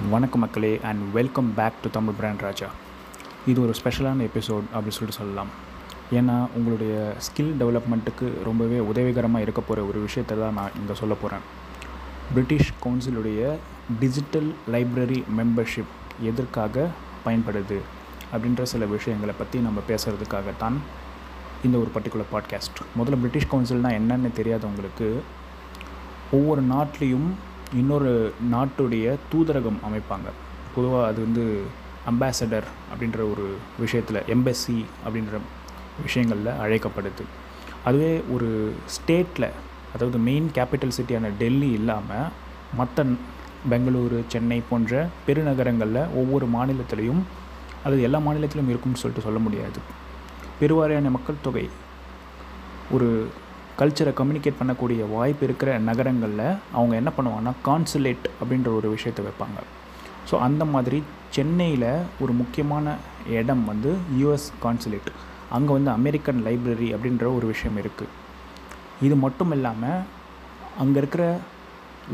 வணக்கம் மக்களே and welcome back to Tamil brand Raja. இது ஒரு ஸ்பெஷலான எபிசோட் அப்படின்னு சொல்லிட்டு சொல்லலாம். ஏன்னா உங்களுடைய ஸ்கில் டெவலப்மெண்ட்டுக்கு ரொம்பவே உதவிகரமாக இருக்க போகிற ஒரு விஷயத்தை தான் நான் இங்கே சொல்ல போகிறேன் பிரிட்டிஷ் கவுன்சிலுடைய டிஜிட்டல் லைப்ரரி மெம்பர்ஷிப் எதற்காக பயன்படுது அப்படின்ற சில விஷயங்களை பற்றி நம்ம பேசுகிறதுக்காகத்தான் இந்த ஒரு பர்டிகுலர் பாட்காஸ்ட் முதல்ல பிரிட்டிஷ் கவுன்சில்னால் என்னென்னு தெரியாதவங்களுக்கு ஒவ்வொரு நாட்டிலையும் இன்னொரு நாட்டுடைய தூதரகம் அமைப்பாங்க. பொதுவாக அது வந்து அம்பாசடர் அப்படின்ற ஒரு விஷயத்தில் எம்பசி அப்படின்ற விஷயங்களில் அழைக்கப்படுது. அதுவே ஒரு ஸ்டேட்டில் அதாவது மெயின் கேபிட்டல் சிட்டியான டெல்லி இல்லாமல் மற்ற பெங்களூரு சென்னை போன்ற பெருநகரங்களில் ஒவ்வொரு மாநிலத்திலையும் அது எல்லா மாநிலத்திலும் இருக்கும்னு சொல்லிட்டு சொல்ல முடியாது. பெருவாரியான மக்கள் தொகை ஒரு கல்ச்சரை கம்யூனிகேட் பண்ணக்கூடிய வாய்ப்பு இருக்கிற நகரங்களில் அவங்க என்ன பண்ணுவாங்கன்னா கான்சுலேட் அப்படின்ற ஒரு விஷயத்தை வைப்பாங்க. ஸோ அந்த மாதிரி சென்னையில் ஒரு முக்கியமான இடம் வந்து யூஎஸ் கான்சுலேட் அங்கே வந்து அமெரிக்கன் லைப்ரரி அப்படின்ற ஒரு விஷயம் இருக்குது இது மட்டும் இல்லாமல் அங்கே இருக்கிற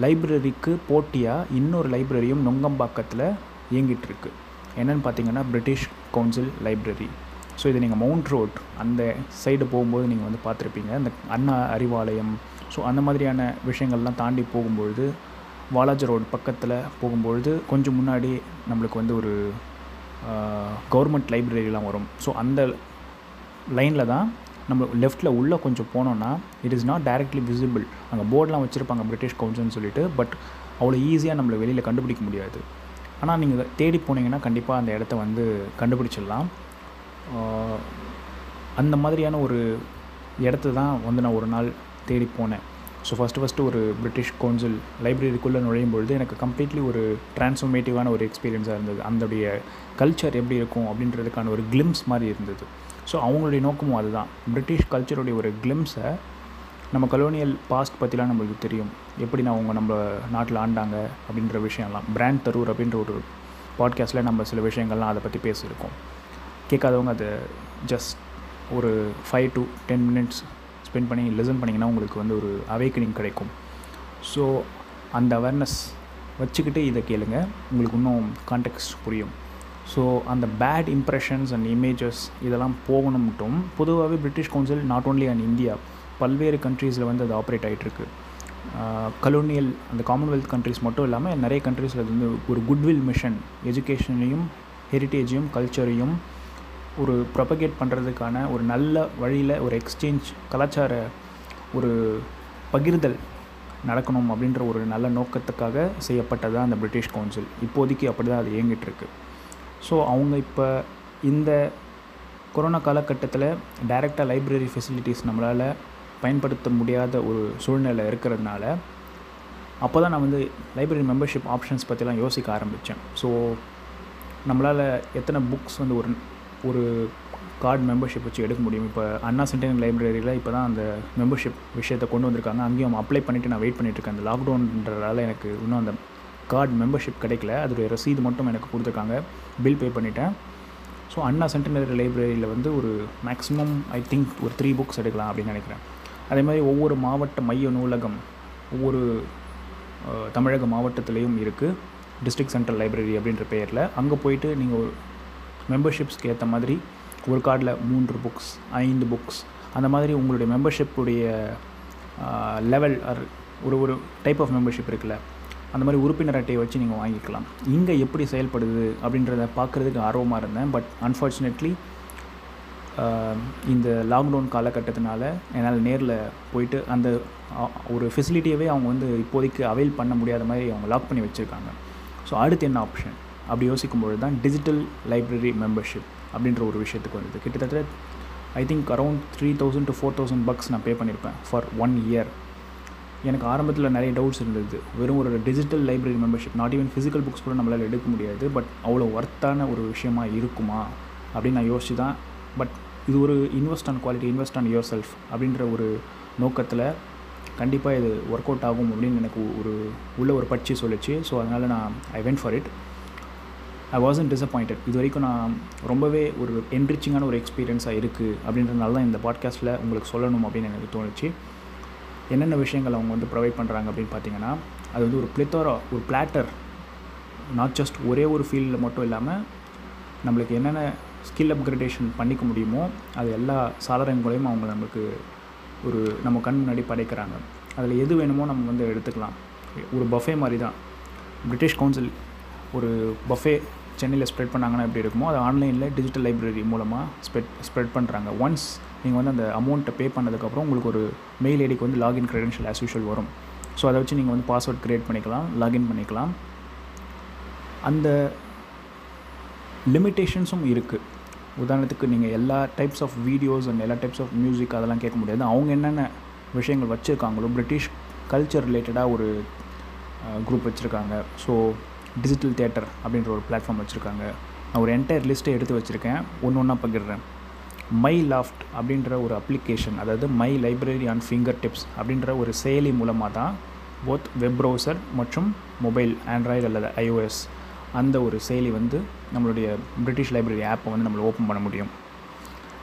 லைப்ரரிக்கு போட்டியாக இன்னொரு லைப்ரரியும் நுங்கம்பாக்கத்தில் இயங்கிட்டு இருக்கு. என்னென்னு பார்த்தீங்கன்னா பிரிட்டிஷ் கவுன்சில் லைப்ரரி ஸோ இது நீங்கள் மவுண்ட் ரோட் அந்த சைடு போகும்போது நீங்கள் வந்து பார்த்துருப்பீங்க. அந்த அண்ணா அறிவாலயம். ஸோ அந்த மாதிரியான விஷயங்கள்லாம் தாண்டி போகும்பொழுது வாலாஜி ரோடு பக்கத்தில் போகும்பொழுது கொஞ்சம் முன்னாடி நம்மளுக்கு வந்து ஒரு கவர்மெண்ட் லைப்ரரிலாம் வரும். ஸோ அந்த லைனில் தான் நம்ம லெஃப்ட்டில் உள்ளே கொஞ்சம் போனோன்னா it is not directly visible அங்கே போர்டெலாம் வச்சுருப்பாங்க பிரிட்டிஷ் கவுன்சில்னு சொல்லிட்டு பட் அவ்வளோ ஈஸியாக நம்மளை வெளியில் கண்டுபிடிக்க முடியாது. ஆனால் நீங்கள் தேடி போனீங்கன்னா கண்டிப்பாக அந்த இடத்த வந்து கண்டுபிடிச்சிடலாம். அந்த மாதிரியான ஒரு இடத்த தான் வந்து நான் ஒரு நாள் தேடி போனேன். ஸோ ஃபஸ்ட்டு ஃபஸ்ட்டு ஒரு பிரிட்டிஷ் கவுன்சில் லைப்ரரிக்குள்ளே நுழையும் பொழுது எனக்கு கம்ப்ளீட்லி ஒரு டிரான்ஸ்ஃபர்மேட்டிவான ஒரு எக்ஸ்பீரியன்ஸாக இருந்தது. அந்தடைய கல்ச்சர் எப்படி இருக்கும் அப்படின்றதுக்கான ஒரு கிளிம்ஸ் மாதிரி இருந்தது. ஸோ அவங்களுடைய நோக்கமும் அதுதான். பிரிட்டிஷ் கல்ச்சருடைய ஒரு கிளிம்ஸை நம்ம கலோனியல் பாஸ்ட் பற்றிலாம் நம்மளுக்கு தெரியும். எப்படி நான் அவங்க நம்ம நாட்டில் ஆண்டாங்க அப்படின்ற விஷயம்லாம். பிராண்ட் தரூர் அப்படின்ற ஒரு பாட்காஸ்ட்டில் நம்ம சில விஷயங்கள்லாம் அதை பற்றி பேசியிருக்கோம். கேட்காதவங்க அதை ஜஸ்ட் ஒரு five to ten minutes spend பண்ணி லிசன் பண்ணிங்கன்னா உங்களுக்கு வந்து ஒரு அவேக்கனிங் கிடைக்கும். ஸோ அந்த அவேர்னஸ் வச்சுக்கிட்டு இதை கேளுங்க. உங்களுக்கு இன்னும் கான்டெக்ட் புரியும். ஸோ அந்த பேட் இம்ப்ரெஷன்ஸ் அண்ட் இமேஜஸ் இதெல்லாம் போகணும் மட்டும் பொதுவாகவே British Council not only and India பல்வேறு கண்ட்ரீஸில் வந்து அது ஆப்ரேட் ஆகிட்டுருக்கு கலோனியல் அந்த காமன்வெல்த் கண்ட்ரிஸ் மட்டும் இல்லாமல் நிறைய கண்ட்ரீஸில் அது வந்து ஒரு குட்வில் மிஷன் எஜுகேஷனையும் ஹெரிட்டேஜையும் கல்ச்சரையும் ஒரு ப்ரொபகேட் பண்ணுறதுக்கான ஒரு நல்ல வழியில் ஒரு எக்ஸ்சேஞ்ச் கலாச்சார ஒரு பகிர்தல் நடக்கணும் அப்படின்ற ஒரு நல்ல நோக்கத்துக்காக செய்யப்பட்டதாக அந்த பிரிட்டிஷ் கவுன்சில் இப்போதைக்கு அப்படி தான் அது இயங்கிட்டுருக்கு. ஸோ அவங்க இப்போ இந்த கொரோனா காலகட்டத்தில் டைரெக்டாக லைப்ரரி ஃபெசிலிட்டிஸ் நம்மளால் பயன்படுத்த முடியாத ஒரு சூழ்நிலை இருக்கிறதுனால அப்போ தான் நான் வந்து லைப்ரரி மெம்பர்ஷிப் ஆப்ஷன்ஸ் பற்றிலாம் யோசிக்க ஆரம்பித்தேன் ஸோ நம்மளால் எத்தனை புக்ஸ் வந்து ஒரு ஒரு கார்டு மெம்பர்ஷிப் வச்சு எடுக்க முடியும். இப்போ அண்ணா சென்டனல் லைப்ரரியில் இப்போ தான் அந்த மெம்பர்ஷிப் விஷயத்தை கொண்டு வந்திருக்காங்க. அங்கேயும் அப்ளை பண்ணிவிட்டு நான் வெயிட் பண்ணிகிட்ருக்கேன் அந்த லாக்டவுன்றதால எனக்கு இன்னும் அந்த கார்டு மெம்பர்ஷிப் கிடைக்கல. அதோடைய ரசீது மட்டும் எனக்கு கொடுத்துருக்காங்க. பில் பே பண்ணிட்டேன். ஸோ அண்ணா சென்டினரி லைப்ரரியில் வந்து ஒரு மேக்ஸிமம் ஐ திங்க் ஒரு த்ரீ புக்ஸ் எடுக்கலாம் அப்படின்னு நினைக்கிறேன். அதே மாதிரி ஒவ்வொரு மாவட்ட மைய நூலகம் ஒவ்வொரு தமிழக மாவட்டத்துலேயும் இருக்குது டிஸ்ட்ரிக்ட் சென்ட்ரல் லைப்ரரி அப்படின்ற பெயரில். அங்கே போயிட்டு நீங்கள் ஒரு மெம்பர்ஷிப்ஸ்க்கு ஏற்ற மாதிரி ஒரு கார்டில் மூன்று புக்ஸ் ஐந்து புக்ஸ் அந்த மாதிரி உங்களுடைய மெம்பர்ஷிப்புடைய லெவல் ஆர் ஒரு ஒரு டைப் ஆஃப் மெம்பர்ஷிப் இருக்குல்ல அந்த மாதிரி உறுப்பினர் அட்டையை வச்சு நீங்கள் வாங்கிக்கலாம். இங்கே எப்படி செயல்படுது அப்படின்றத பார்க்குறதுக்கு ஆர்வமாக இருந்தேன். பட் அன்ஃபார்ச்சுனேட்லி இந்த லாக்டவுன் காலகட்டத்தினால என்னால் நேரில் போயிட்டு அந்த ஒரு ஃபெசிலிட்டியவே அவங்க வந்து இப்போதைக்கு அவைல் பண்ண முடியாத மாதிரி அவங்க லாக் பண்ணி வச்சுருக்காங்க. ஸோ அடுத்து என்ன ஆப்ஷன் அப்படி யோசிக்கும்பொழுது தான் டிஜிட்டல் லைப்ரரி மெம்பர்ஷிப் அப்படின்ற ஒரு விஷயத்துக்கு வந்தது. கிட்டத்தட்ட I think around three thousand to four thousand bucks நான் பே பண்ணியிருப்பேன் ஃபார் ஒன் இயர் எனக்கு ஆரம்பத்தில் நிறைய டவுட்ஸ் இருந்தது. வெறும் ஒரு digital library membership not even physical books கூட நம்மளால் எடுக்க முடியாது பட் அவ்வளோ ஒர்த்தான ஒரு விஷயமா இருக்குமா? அப்படின்னு நான் யோசிச்சு தான் பட் இது ஒரு invest on quality invest on yourself அப்படின்ற ஒரு நோக்கத்தில் கண்டிப்பாக இது ஒர்க் அவுட் ஆகும் அப்படின்னு எனக்கு ஒரு உள்ள ஒரு பட்சி சொல்லிச்சு. ஸோ அதனால் நான் I went for it I wasn't disappointed இது வரைக்கும் நான் ரொம்பவே ஒரு என்ரிச்சிங்கான ஒரு எக்ஸ்பீரியன்ஸாக இருக்குது அப்படின்றதுனால தான் இந்த பாட்காஸ்ட்டில் உங்களுக்கு சொல்லணும் அப்படின்னு எனக்கு தோணுச்சு. என்னென்ன விஷயங்கள் அவங்க வந்து ப்ரொவைட் பண்ணுறாங்க அப்படின்னு பார்த்தீங்கன்னா அது வந்து ஒரு பிளித்தோரா ஒரு பிளாட்டர் நாட் ஜஸ்ட் ஒரே ஒரு ஃபீல்டில் மட்டும் இல்லாமல் நம்மளுக்கு என்னென்ன ஸ்கில் அப்கிரேடேஷன் பண்ணிக்க முடியுமோ அது எல்லா சாளரங்களையும் அவங்க நமக்கு ஒரு நம்ம கண் முன்னாடி படைக்கிறாங்க. அதில் எது வேணுமோ நம்ம வந்து எடுத்துக்கலாம். ஒரு பஃபே மாதிரி தான் பிரிட்டிஷ் கவுன்சில் ஒரு பஃபே சென்னையில் ஸ்ப்ரெட் பண்ணாங்கன்னா எப்படி இருக்குமோ அது ஆன்லைனில் டிஜிட்டல் லைப்ரரி மூலமாக ஸ்ப்ரெட் ஸ்ப்ரெட் பண்ணுறாங்க ஒன்ஸ் நீங்கள் வந்து அந்த அமௌண்ட்டை பே பண்ணதுக்கப்புறம் உங்களுக்கு ஒரு மெயில் ஐடிக்கு வந்து லாகின் க்ரெடென்ஷியல் ஆஸ் யூஷுவல் வரும். ஸோ அதை வச்சு நீங்கள் வந்து பாஸ்வேர்ட் க்ரியேட் பண்ணிக்கலாம் லாகின் பண்ணிக்கலாம். அந்த லிமிட்டேஷன்ஸும் இருக்குது உதாரணத்துக்கு நீங்கள் எல்லா டைப்ஸ் ஆஃப் வீடியோஸ் அண்ட் எல்லா டைப்ஸ் ஆஃப் மியூசிக் அதெல்லாம் கேட்க முடியாது. அவங்க என்னென்ன விஷயங்கள் வச்சுருக்காங்களோ பிரிட்டிஷ் கல்ச்சர் ரிலேட்டடாக ஒரு குரூப் வச்சுருக்காங்க. ஸோ டிஜிட்டல் தேட்டர் அப்படின்ற ஒரு பிளாட்ஃபார்ம் வச்சுருக்காங்க. நான் ஒரு என்டையர் லிஸ்ட்டை எடுத்து வச்சுருக்கேன். ஒன்று ஒன்றா பகிர்றேன். மை லாஃப்ட் அப்படின்ற ஒரு அப்ளிகேஷன் அதாவது my library on finger tips அப்படின்ற ஒரு செயலி மூலமாக தான் போத் வெப் ப்ரௌசர் மற்றும் மொபைல் ஆண்ட்ராய்டு அல்லது ஐஓஎஸ் அந்த ஒரு செயலி வந்து நம்மளுடைய பிரிட்டிஷ் லைப்ரரி ஆப்பை வந்து நம்மளை ஓப்பன் பண்ண முடியும்.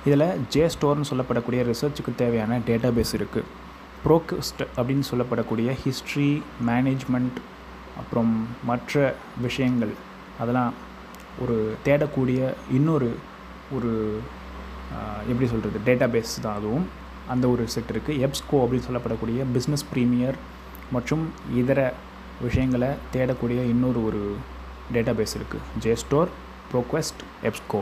இதில் ஜே ஸ்டோர்னு சொல்லப்படக்கூடிய ரிசர்ச்சுக்கு தேவையான டேட்டா பேஸ் இருக்குது ப்ரோக்ஸ்ட் அப்படின்னு சொல்லப்படக்கூடிய ஹிஸ்ட்ரி மேனேஜ்மெண்ட் அப்புறம் மற்ற விஷயங்கள் அதெல்லாம் ஒரு தேடக்கூடிய இன்னொரு ஒரு எப்படி சொல்கிறது டேட்டா பேஸ் தான் அதுவும். அந்த ஒரு செட் இருக்குது எப்ஸ்கோ அப்படின்னு சொல்லப்படக்கூடிய பிஸ்னஸ் ப்ரீமியர் மற்றும் இதர விஷயங்களை தேடக்கூடிய இன்னொரு ஒரு டேட்டா பேஸ் இருக்குது ஜேஸ்டோர் ப்ரோக்வெஸ்ட் எப்ஸ்கோ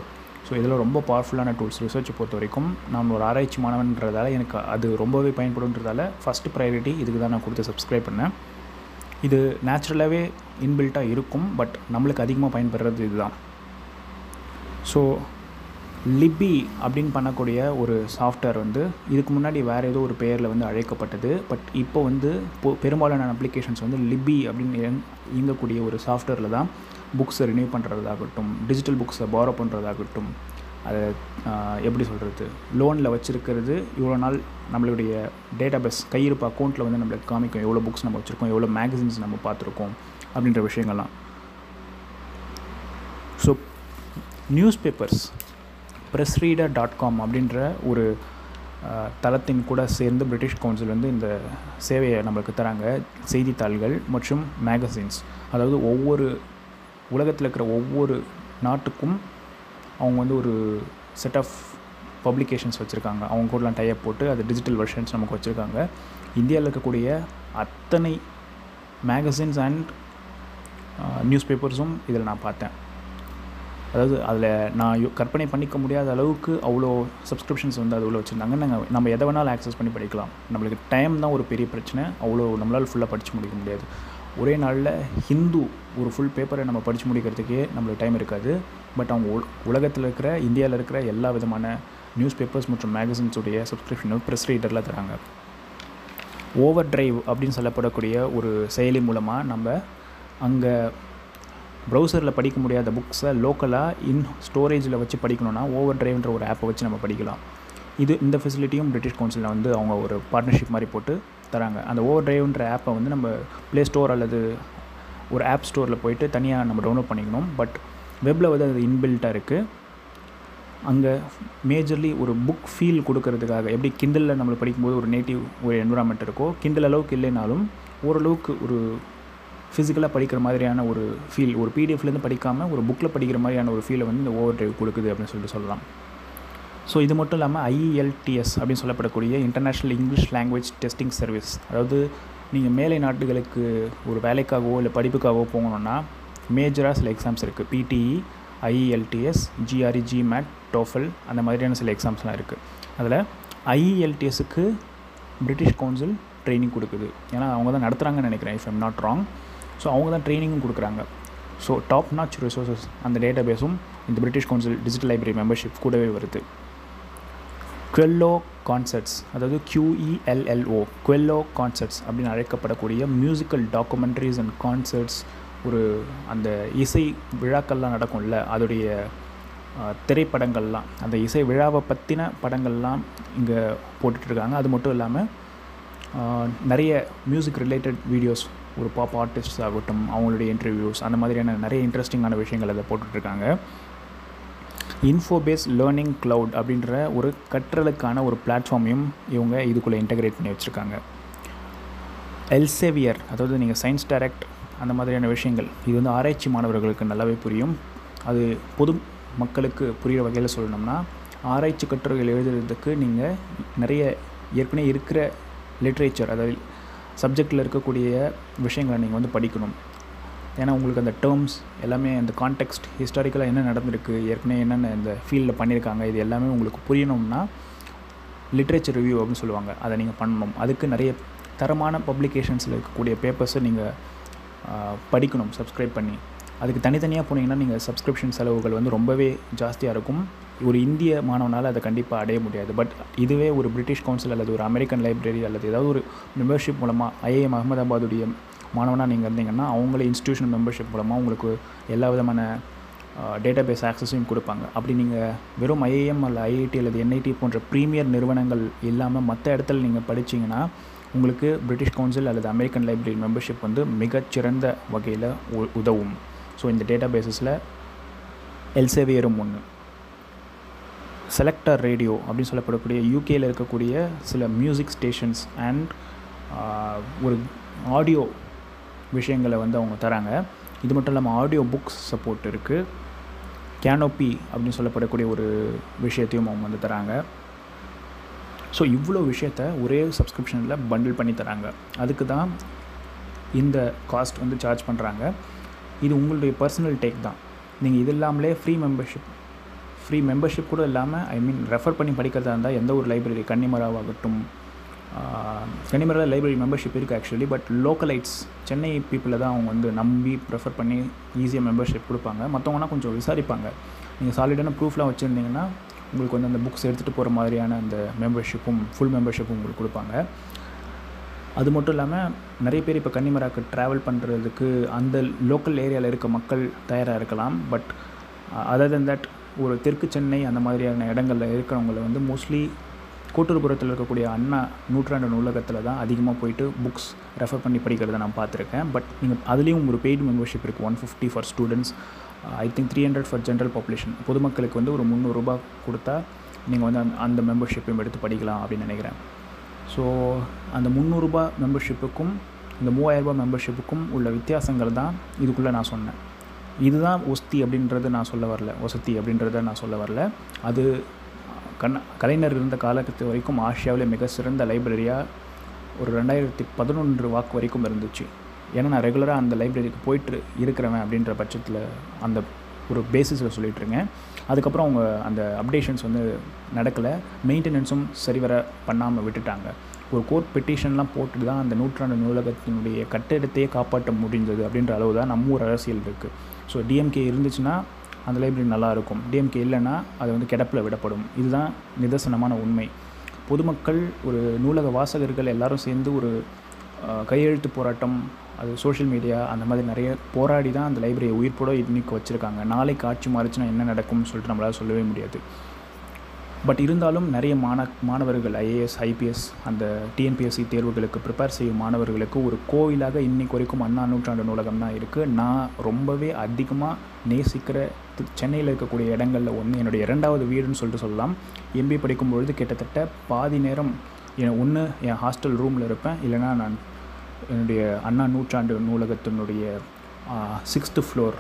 ஸோ இதில் ரொம்ப பவர்ஃபுல்லான டூல்ஸ் ரிசர்ச்சை பொறுத்த வரைக்கும் நான் ஒரு ஆராய்ச்சி மாணவன்றதால எனக்கு அது ரொம்பவே பயன்படுன்றதால ஃபஸ்ட் ப்ரையாரிட்டி இதுக்கு தான் நான் கொடுத்து சப்ஸ்கிரைப் பண்ணேன். இது நேச்சுரலாகவே இன்பில்ட்டாக இருக்கும் பட் நம்மளுக்கு அதிகமாக பயன்படுறது இதுதான். ஸோ லிபி அப்படின்னு பண்ணக்கூடிய ஒரு சாஃப்ட்வேர் வந்து இதுக்கு முன்னாடி வேறு ஏதோ ஒரு பெயரில் வந்து அழைக்கப்பட்டது பட் இப்போ வந்து பெரும்பாலான அப்ளிகேஷன்ஸ் வந்து லிபி அப்படின்னு இயங்கக்கூடிய ஒரு சாஃப்ட்வேரில் தான் புக்ஸை ரினியூ பண்ணுறதாகட்டும் டிஜிட்டல் புக்ஸை பாரோ பண்ணுறதாகட்டும் அதை எப்படி சொல்கிறது லோனில் வச்சுருக்கிறது இவ்வளோ நாள் நம்மளுடைய டேட்டா பேஸ் கையிருப்பு அக்கௌண்ட்டில் வந்து நம்மளுக்கு காமிக்கும். எவ்வளோ புக்ஸ் நம்ம வச்சுருக்கோம் எவ்வளோ மேகசின்ஸ் நம்ம பார்த்துருக்கோம் அப்படின்ற விஷயங்கள்லாம். So news papers press reader dot com அப்படின்ற ஒரு தளத்தின் கூட சேர்ந்து பிரிட்டிஷ் கவுன்சில் வந்து இந்த சேவையை நம்மளுக்கு தராங்க. செய்தித்தாள்கள் மற்றும் மேகசின்ஸ் அதாவது ஒவ்வொரு உலகத்தில் இருக்கிற ஒவ்வொரு நாட்டுக்கும் அவங்க வந்து ஒரு செட் ஆஃப் பப்ளிகேஷன்ஸ் வச்சுருக்காங்க. அவங்க கூடலாம் டைப் போட்டு அது டிஜிட்டல் வெர்ஷன்ஸ் நமக்கு வச்சுருக்காங்க. இந்தியாவில் இருக்கக்கூடிய அத்தனை மேகசின்ஸ் அண்ட் நியூஸ் பேப்பர்ஸும் இதில் நான் பார்த்தேன். அதாவது அதில் நான் கற்பனை பண்ணிக்க முடியாத அளவுக்கு அவ்வளோ சப்ஸ்கிரிப்ஷன்ஸ் வந்து அது உள்ள வச்சுருந்தாங்க. நாங்கள் நம்ம எதை வேணாலும் ஆக்சஸ் பண்ணி படிக்கலாம். நம்மளுக்கு டைம் தான் ஒரு பெரிய பிரச்சனை. அவ்வளோ நம்மளால் ஃபுல்லாக படித்து முடிக்க முடியாது. ஒரே நாளில் ஹிந்து ஒரு ஃபுல் பேப்பரை நம்ம படித்து முடிக்கிறதுக்கே நம்மளுக்கு டைம் இருக்காது. பட் அவங்க உலகத்தில் இருக்கிற இந்தியாவில் இருக்கிற எல்லா விதமான நியூஸ் பேப்பர்ஸ் மற்றும் மேகசின்ஸுடைய சப்ஸ்கிரிப்ஷனும் ப்ரெஸ் ரீடரில் தராங்க. ஓவர் ட்ரைவ் அப்படின்னு சொல்லப்படக்கூடிய ஒரு செயலி மூலமாக நம்ம அங்கே ப்ரௌசரில் படிக்க முடியாத புக்ஸை லோக்கலாக இன் ஸ்டோரேஜில் வச்சு படிக்கணும்னா ஓவர் ட்ரைவ்ன்ற ஒரு ஆப்பை வச்சு நம்ம படிக்கலாம். இது இந்த ஃபெசிலிட்டியும் பிரிட்டிஷ் கவுன்சிலில் வந்து அவங்க ஒரு பார்ட்னர்ஷிப் மாதிரி போட்டு தராங்க. அந்த ஓவர் ட்ரைவ்ன்ற ஆப்பை வந்து நம்ம ப்ளே ஸ்டோர் அல்லது ஒரு ஆப் ஸ்டோரில் போயிட்டு தனியாக நம்ம டவுன்லோட் பண்ணிக்கணும். பட் வெப்பில் வந்து அது இன்பில்ட்டாக இருக்குது அங்கே மேஜர்லி ஒரு புக் ஃபீல் கொடுக்கறதுக்காக எப்படி கிண்டலில் நம்மளை படிக்கும்போது ஒரு நேட்டிவ் ஒரு என்விரான்மெண்ட் இருக்கோ கிண்டல் அளவுக்கு இல்லைனாலும் ஓரளவுக்கு ஒரு ஃபிசிக்கலாக படிக்கிற மாதிரியான ஒரு ஃபீல் ஒரு பிடிஎஃப்லேருந்து படிக்காமல் ஒரு புக்கில் படிக்கிற மாதிரியான ஒரு ஃபீலை வந்து இந்த ஓவர் ட்ரைவ் கொடுக்குது அப்படின்னு சொல்லிட்டு சொல்லலாம். ஸோ இது மட்டும் இல்லாமல் ஐஇஎல்டிஎஸ் அப்படின்னு சொல்லப்படக்கூடிய international English language testing service அதாவது நீங்கள் மேலை நாட்டுகளுக்கு ஒரு வேலைக்காகவோ இல்லை படிப்புக்காகவோ போகணுன்னா மேஜராக சில எக்ஸாம்ஸ் இருக்குது PTE IELTS GRE GMAT TOEFL அந்த மாதிரியான சில எக்ஸாம்ஸ்லாம் இருக்குது அதில் ஐஇஎல்டிஎஸ்க்கு பிரிட்டிஷ் கவுன்சில் ட்ரைனிங் கொடுக்குது. ஏன்னா அவங்க தான் நடத்துகிறாங்கன்னு நினைக்கிறேன் if I'm not wrong so அவங்க தான் ட்ரைனிங்கும் கொடுக்குறாங்க. ஸோ டாப் நாச் ரிசோர்ஸஸ் அந்த டேட்டா பேஸும் இந்த British Council digital library membership கூடவே வருது. குவெல்லோ கான்சர்ட்ஸ் அதாவது கியூஇஎல்எல்ஓ குவெல்லோ கான்சர்ட்ஸ் அப்படின்னு அழைக்கப்படக்கூடிய மியூசிக்கல் டாக்குமெண்ட்ரிஸ் அண்ட் கான்சர்ட்ஸ் ஒரு அந்த இசை விழாக்கள்லாம் நடக்கும்ல அதோடைய திரைப்படங்கள்லாம். அந்த இசை விழாவை பற்றின படங்கள்லாம் இங்கே போட்டுட்ருக்காங்க. அது மட்டும் இல்லாமல் நிறைய மியூசிக் ரிலேட்டட் வீடியோஸ் ஒரு பாப் ஆர்டிஸ்ட் ஆகட்டும் அவங்களுடைய இன்டர்வியூஸ் அந்த மாதிரியான நிறைய இன்ட்ரெஸ்டிங்கான விஷயங்கள் அதை போட்டுட்ருக்காங்க. இன்ஃபோபேஸ் லேர்னிங் க்ளவுட் அப்படின்ற ஒரு கற்றலுக்கான ஒரு பிளாட்ஃபார்மையும் இவங்க இதுக்குள்ளே இன்டகிரேட் பண்ணி வச்சுருக்காங்க. எல்சேவியர் அதாவது நீங்கள் சயின்ஸ் டைரக்ட் அந்த மாதிரியான விஷயங்கள். இது வந்து ஆராய்ச்சி மாணவர்களுக்கு நல்லாவே புரியும். அது பொது மக்களுக்கு புரிகிற வகையில் சொல்லணும்னா ஆராய்ச்சி கட்டுரைகள் எழுதுறதுக்கு நீங்கள் நிறைய ஏற்கனவே இருக்கிற லிட்ரேச்சர் அதாவது சப்ஜெக்டில் இருக்கக்கூடிய விஷயங்களை நீங்கள் வந்து படிக்கணும். ஏன்னா உங்களுக்கு அந்த டேர்ம்ஸ் எல்லாமே அந்த கான்டெக்ஸ்ட் ஹிஸ்டாரிக்கலாக என்ன நடந்திருக்கு ஏற்கனவே என்னென்ன இந்த ஃபீல்டில் பண்ணியிருக்காங்க இது எல்லாமே உங்களுக்கு புரியணும்னா லிட்ரேச்சர் ரிவ்யூ அப்படின்னு சொல்லுவாங்க. அதை நீங்கள் பண்ணணும். அதுக்கு நிறைய தரமான பப்ளிகேஷன்ஸில் இருக்கக்கூடிய பேப்பர்ஸை நீங்கள் படிக்கணும் சப்ஸ்கிரைப் பண்ணி. அதுக்கு தனித்தனியாக போனீங்கன்னா நீங்கள் சப்ஸ்கிரிப்ஷன் செலவுகள் வந்து ரொம்பவே ஜாஸ்தியாக இருக்கும். ஒரு இந்திய மாணவனால் அதை கண்டிப்பாக அடைய முடியாது. பட் இதுவே ஒரு பிரிட்டிஷ் கவுன்சில் அல்லது ஒரு அமெரிக்கன் லைப்ரரி அல்லது ஏதாவது ஒரு மெம்பர்ஷிப் மூலமாக ஐஏஎம் அகமதாபாதுடைய மாணவனாக நீங்கள் இருந்தீங்கன்னா அவங்களே இன்ஸ்டியூஷன் மெம்பர்ஷிப் மூலமாக உங்களுக்கு எல்லா விதமான டேட்டா பேஸ் ஆக்சஸையும் கொடுப்பாங்க. அப்படி நீங்கள் வெறும் ஐஏஎம் அல்ல ஐஐடி அல்லது என்ஐடி போன்ற ப்ரீமியர் நிறுவனங்கள் இல்லாமல் மற்ற இடத்துல நீங்கள் படித்தீங்கன்னா உங்களுக்கு பிரிட்டிஷ் கவுன்சில் அல்லது அமெரிக்கன் லைப்ரரி மெம்பர்ஷிப் வந்து மிகச்சிறந்த வகையில் உதவும். ஸோ இந்த டேட்டா பேஸஸில் எல்சேவியரும் ஒன்று செலக்டர் ரேடியோ அப்படின்னு சொல்லப்படக்கூடிய யூகேயில் இருக்கக்கூடிய சில மியூசிக் ஸ்டேஷன்ஸ் அண்ட் ஒரு ஆடியோ விஷயங்களை வந்து அவங்க தராங்க. இது மட்டும் இல்லாமல் ஆடியோ புக்ஸ் சப்போர்ட் இருக்குது கேனோப்பி அப்படின்னு சொல்லப்படக்கூடிய ஒரு விஷயத்தையும் அவங்க வந்து தராங்க. ஸோ இவ்வளோ விஷயத்த ஒரே சப்ஸ்கிரிப்ஷனில் பண்டில் பண்ணி தராங்க. அதுக்கு தான் இந்த காஸ்ட் வந்து சார்ஜ் பண்ணுறாங்க இது உங்களுடைய பர்சனல் டேக் தான். நீங்கள் இது இல்லாமலே ஃப்ரீ மெம்பர்ஷிப் ஃப்ரீ மெம்பர்ஷிப் கூட இல்லாமல் ஐ மீன் ரெஃபர் பண்ணி படிக்கிறதா இருந்தால் எந்த ஒரு லைப்ரரி கன்னிமராவாகட்டும் கன்னிமரா லைப்ரரி மெம்பர்ஷிப் இருக்குது ஆக்சுவலி பட் லோக்கலைட்ஸ் சென்னை பீப்புளை தான் அவங்க வந்து நம்பி ப்ரெஃபர் பண்ணி ஈஸியாக மெம்பர்ஷிப் கொடுப்பாங்க. மற்றவங்கன்னா கொஞ்சம் விசாரிப்பாங்க. நீங்கள் சாலிடான ப்ரூஃப்லாம் வச்சுருந்தீங்கன்னா உங்களுக்கு வந்து அந்த புக்ஸ் எடுத்துகிட்டு போகிற மாதிரியான அந்த மெம்பர்ஷிப்பும் ஃபுல் மெம்பர்ஷிப்பும் உங்களுக்கு கொடுப்பாங்க. அது மட்டும் இல்லாமல் நிறைய பேர் இப்போ கன்னிமராக்கு ட்ராவல் பண்ணுறதுக்கு அந்த லோக்கல் ஏரியாவில் இருக்க மக்கள் தயாராக இருக்கலாம். பட் அதர் தன் தட் ஒரு தெற்கு சென்னை அந்த மாதிரியான இடங்களில் இருக்கிறவங்கள வந்து மோஸ்ட்லி கோட்டூர்புரத்தில் இருக்கக்கூடிய அண்ணா நூற்றாண்டு நூலகத்தில் தான் அதிகமாக போயிட்டு புக்ஸ் ரெஃபர் பண்ணி படிக்கிறத நான் பார்த்துருக்கேன். பட் நீங்கள் அதுலேயும் ஒரு பெய்டு மெம்பர்ஷிப் இருக்குது one fifty for students I think three hundred for general population பொதுமக்களுக்கு வந்து ஒரு முந்நூறுரூபா கொடுத்தா நீங்கள் வந்து அந்த அந்த மெம்பர்ஷிப்பையும் எடுத்து படிக்கலாம் அப்படின்னு நினைக்கிறேன். ஸோ அந்த முந்நூறுரூபா மெம்பர்ஷிப்புக்கும் இந்த மூவாயிரரூபா மெம்பர்ஷிப்புக்கும் உள்ள வித்தியாசங்கள் தான் இதுக்குள்ளே நான் சொன்னேன். இதுதான் ஒஸ்தி அப்படின்றத நான் சொல்ல வரல. வசதி அப்படின்றத நான் சொல்ல வரல. அது கண் கலைஞர் இருந்த காலகட்டத்து வரைக்கும் ஆசியாவிலே மிக சிறந்த லைப்ரரியாக ஒரு ரெண்டாயிரத்தி பதினொன்று வாக்கு வரைக்கும் இருந்துச்சு. ஏன்னா நான் ரெகுலராக அந்த லைப்ரரிக்கு போயிட்டு இருக்கிறவன் அப்படின்ற பட்சத்தில் அந்த ஒரு பேசிஸில் சொல்லிகிட்ருங்க அதுக்கப்புறம் அவங்க அந்த அப்டேஷன்ஸ் வந்து நடக்கலை. மெயின்டெனன்ஸும் சரிவர பண்ணாமல் விட்டுட்டாங்க. ஒரு கோர்ட் பெட்டிஷன்லாம் போட்டு தான் அந்த நூற்றாண்டு நூலகத்தினுடைய கட்டிடத்தையே காப்பாற்ற முடிந்தது அப்படின்ற அளவு தான் நம்ம ஊர் அரசியல் இருக்குது ஸோ டிஎம்கே இருந்துச்சுன்னா அந்த லைப்ரரி நல்லாயிருக்கும் டிஎம்கே இல்லைன்னா அது வந்து கிடப்பில் விடப்படும். இதுதான் நிதர்சனமான உண்மை. பொதுமக்கள் ஒரு நூலக வாசகர்கள் எல்லாரும் சேர்ந்து ஒரு கையெழுத்து போராட்டம் அது சோஷியல் மீடியா அந்த மாதிரி நிறைய போராடி தான் அந்த லைப்ரரியை உயிர்ப்போட இன்னைக்கு வச்சுருக்காங்க. நாளைக்கு ஆட்சி மாறிச்சுன்னா என்ன நடக்கும்னு சொல்லிட்டு நம்மளால் சொல்லவே முடியாது. பட் இருந்தாலும் நிறைய மாண மாணவர்கள் ஐஏஎஸ் ஐபிஎஸ் அந்த டிஎன்பிஎஸ்சி தேர்வுகளுக்கு ப்ரிப்பேர் செய்யும் மாணவர்களுக்கு ஒரு கோவிலாக இன்னைக்கு வரைக்கும் அண்ணா நூற்றாண்டு நூலகம் தான் இருக்குது நான் ரொம்பவே அதிகமாக நேசிக்கிற சென்னையில் இருக்கக்கூடிய இடங்களில் ஒன்று என்னுடைய இரண்டாவது வீடுன்னு சொல்லிட்டு சொல்லலாம். எம்பிஏ படிக்கும்பொழுது கிட்டத்தட்ட பாதி நேரம் என் ஒன்று என் ஹாஸ்டல் ரூமில் இருப்பேன். இல்லைனா நான் என்னுடைய அண்ணா நூற்றாண்டு நூலகத்தினுடைய sixth floor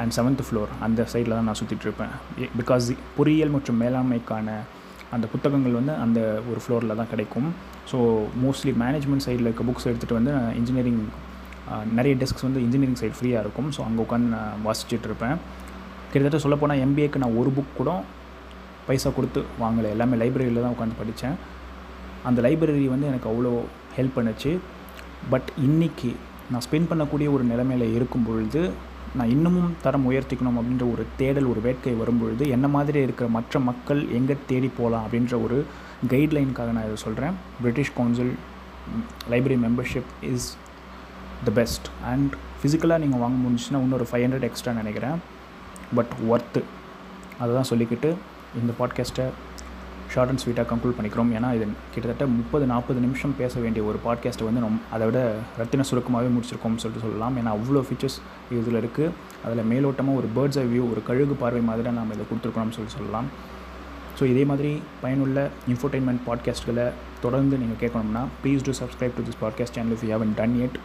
and seventh floor அந்த சைடில் தான் நான் சுற்றிட்டுருப்பேன் பிகாஸ் பொறியியல் மற்றும் மேலாண்மைக்கான அந்த புத்தகங்கள் வந்து அந்த ஒரு ஃப்ளோரில் தான் கிடைக்கும். ஸோ மோஸ்ட்லி மேனேஜ்மெண்ட் சைடில் இருக்க புக்ஸ் எடுத்துகிட்டு வந்து நான் இன்ஜினியரிங் நிறைய டெஸ்க்ஸ் வந்து இன்ஜினியரிங் சைடு ஃப்ரீயாக இருக்கும். ஸோ அங்கே உட்காந்து நான் வாசிச்சுட்டு இருப்பேன். கிட்டத்தட்ட சொல்லப்போனால் எம்பிஏக்கு நான் ஒரு புக் கூட பைசா கொடுத்து வாங்கலை. எல்லாமே லைப்ரரியில் தான் உட்காந்து படித்தேன் அந்த லைப்ரரி வந்து எனக்கு அவ்வளோ ஹெல்ப் பண்ணுச்சு. பட் இன்றைக்கி நான் ஸ்பெண்ட் பண்ணக்கூடிய ஒரு நிலைமையில் இருக்கும் பொழுது நான் இன்னமும் தரம் உயர்த்திக்கணும் அப்படின்ற ஒரு தேடல் ஒரு வேட்கை வரும்பொழுது என்ன மாதிரி இருக்கிற மற்ற மக்கள் எங்கே தேடி போகலாம் அப்படின்ற ஒரு கைட்லைனுக்காக நான் இதை சொல்கிறேன் British Council library membership is the best and ஃபிசிக்கலாக நீங்கள் வாங்க முடிஞ்சுன்னா இன்னொரு ஃபைவ் ஹண்ட்ரட் எக்ஸ்ட்ரா நினைக்கிறேன். பட் ஒர்த்து அதை தான் சொல்லிக்கிட்டு இந்த பாட்காஸ்ட்டை ஷார்ட் அண்ட் ஸ்வீட்டாக கன்க்ளூட் பண்ணிக்கிறோம். ஏன்னா இது கிட்டத்தட்ட முப்பது நாற்பது நிமிஷம் பேச வேண்டிய ஒரு பாட்காஸ்ட்டை வந்து நம் அதை விட ரத்தின சுருக்கமாகவே முடிச்சிருக்கோம்னு சொல்லிட்டு சொல்லலாம். ஏன்னா அவ்வளோ ஃபீச்சர்ஸ் இதில் இருக்குது அதில் மேலோட்டமாக ஒரு பேர்ட்ஸ் ஐ வியூ ஒரு கழுகு பார்வை மாதிரி தான் நம்ம இதை கொடுத்துருக்கணும்னு சொல்லி சொல்லலாம். ஸோ இதே மாதிரி பயனுள்ள இன்ஃபர்டைன்மெண்ட் பாட்காஸ்ட்களை தொடர்ந்து நீங்கள் கேட்கணும்னா please do subscribe to this podcast channel if you haven't done it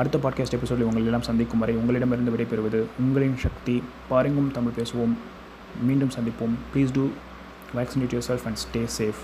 அடுத்த பாட்காஸ்ட் எபிசோடில் உங்களெல்லாம் சந்திக்கும் வரை உங்களிடமிருந்து விடைபெறுவது உங்களின் சக்தி. பாருங்கும் தமிழ் பேசுவோம். மீண்டும் சந்திப்போம். Please do vaccinate yourself and stay safe.